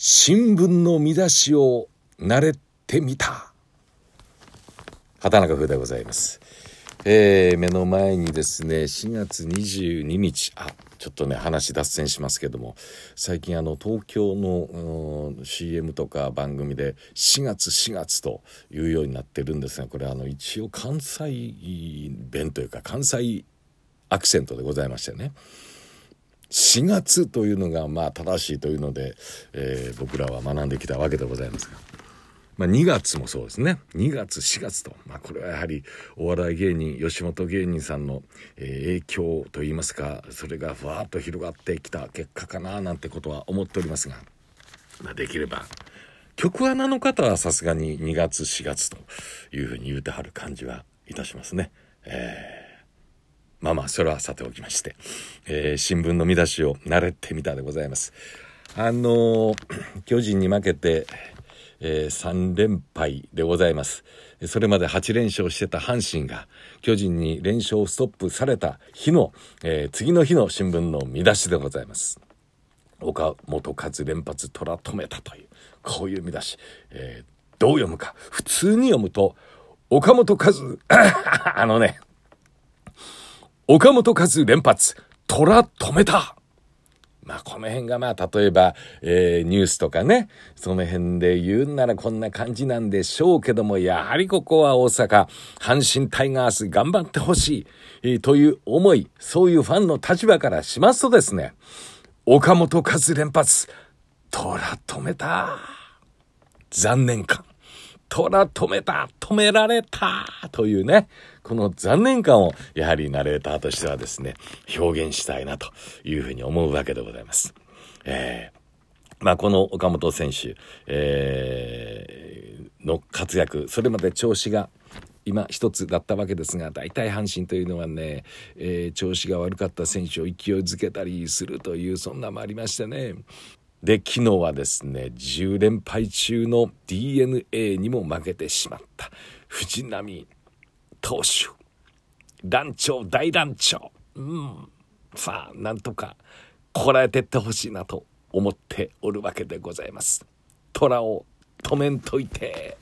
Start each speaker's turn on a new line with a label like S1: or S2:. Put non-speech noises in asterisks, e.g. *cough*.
S1: 新聞の見出しを慣れてみた。畑中風でございます。えー、目の前にですね4月22日。あちょっとね話脱線しますけども。最近あの東京の CM とか番組で4月4月というようになってるんですがこれあの一応関西弁というか関西アクセントでございましてね。4月というのがまあ正しいというので、えー、僕らは学んできたわけでございますが。まあ、2月もそうですね2月4月と、まあ、これはやはりお笑い芸人吉本芸人さんの、え、影響といいますかそれがふわっと広がってきた結果かななんてことは思っておりますが、まあ、できれば曲穴の方はさすがに2月4月というふうに言うてはる感じはいたしますね。えー、まあまあそれはさておきまして、えー、新聞の見出しを慣れてみたでございます。あの *clears throat* 巨人に負けてえー、3連敗でございます。それまで8連勝してた阪神が巨人に連勝ストップされた日の、えー、次の日の新聞の見出しでございます。岡本和連発虎止めたという、こういう見出し。えー、どう読むか。普通に読むと、岡本和、*laughs* あのね、岡本和連発、虎止めたまあ、この辺がまあ、例えば、えー、ニュースとかね、その辺で言うんならこんな感じなんでしょうけども、やはりここは大阪、阪神タイガース頑張ってほしい、えー、という思い、そういうファンの立場からしますとですね、岡本和連発、虎止めた。残念感。虎止めた止められたというね、この残念感をやはりナレーターとしてはですね、表現したいなというふうに思うわけでございます。えー、まあこの岡本選手、えー、の活躍、それまで調子が今一つだったわけですが大体阪神というのはね、えー、調子が悪かった選手を勢いづけたりするというそんなもありましてねで昨日はですね10連敗中の d n a にも負けてしまった藤浪投手団長大団長うんさあなんとかこらえてってほしいなと思っておるわけでございます。虎を止めんといて。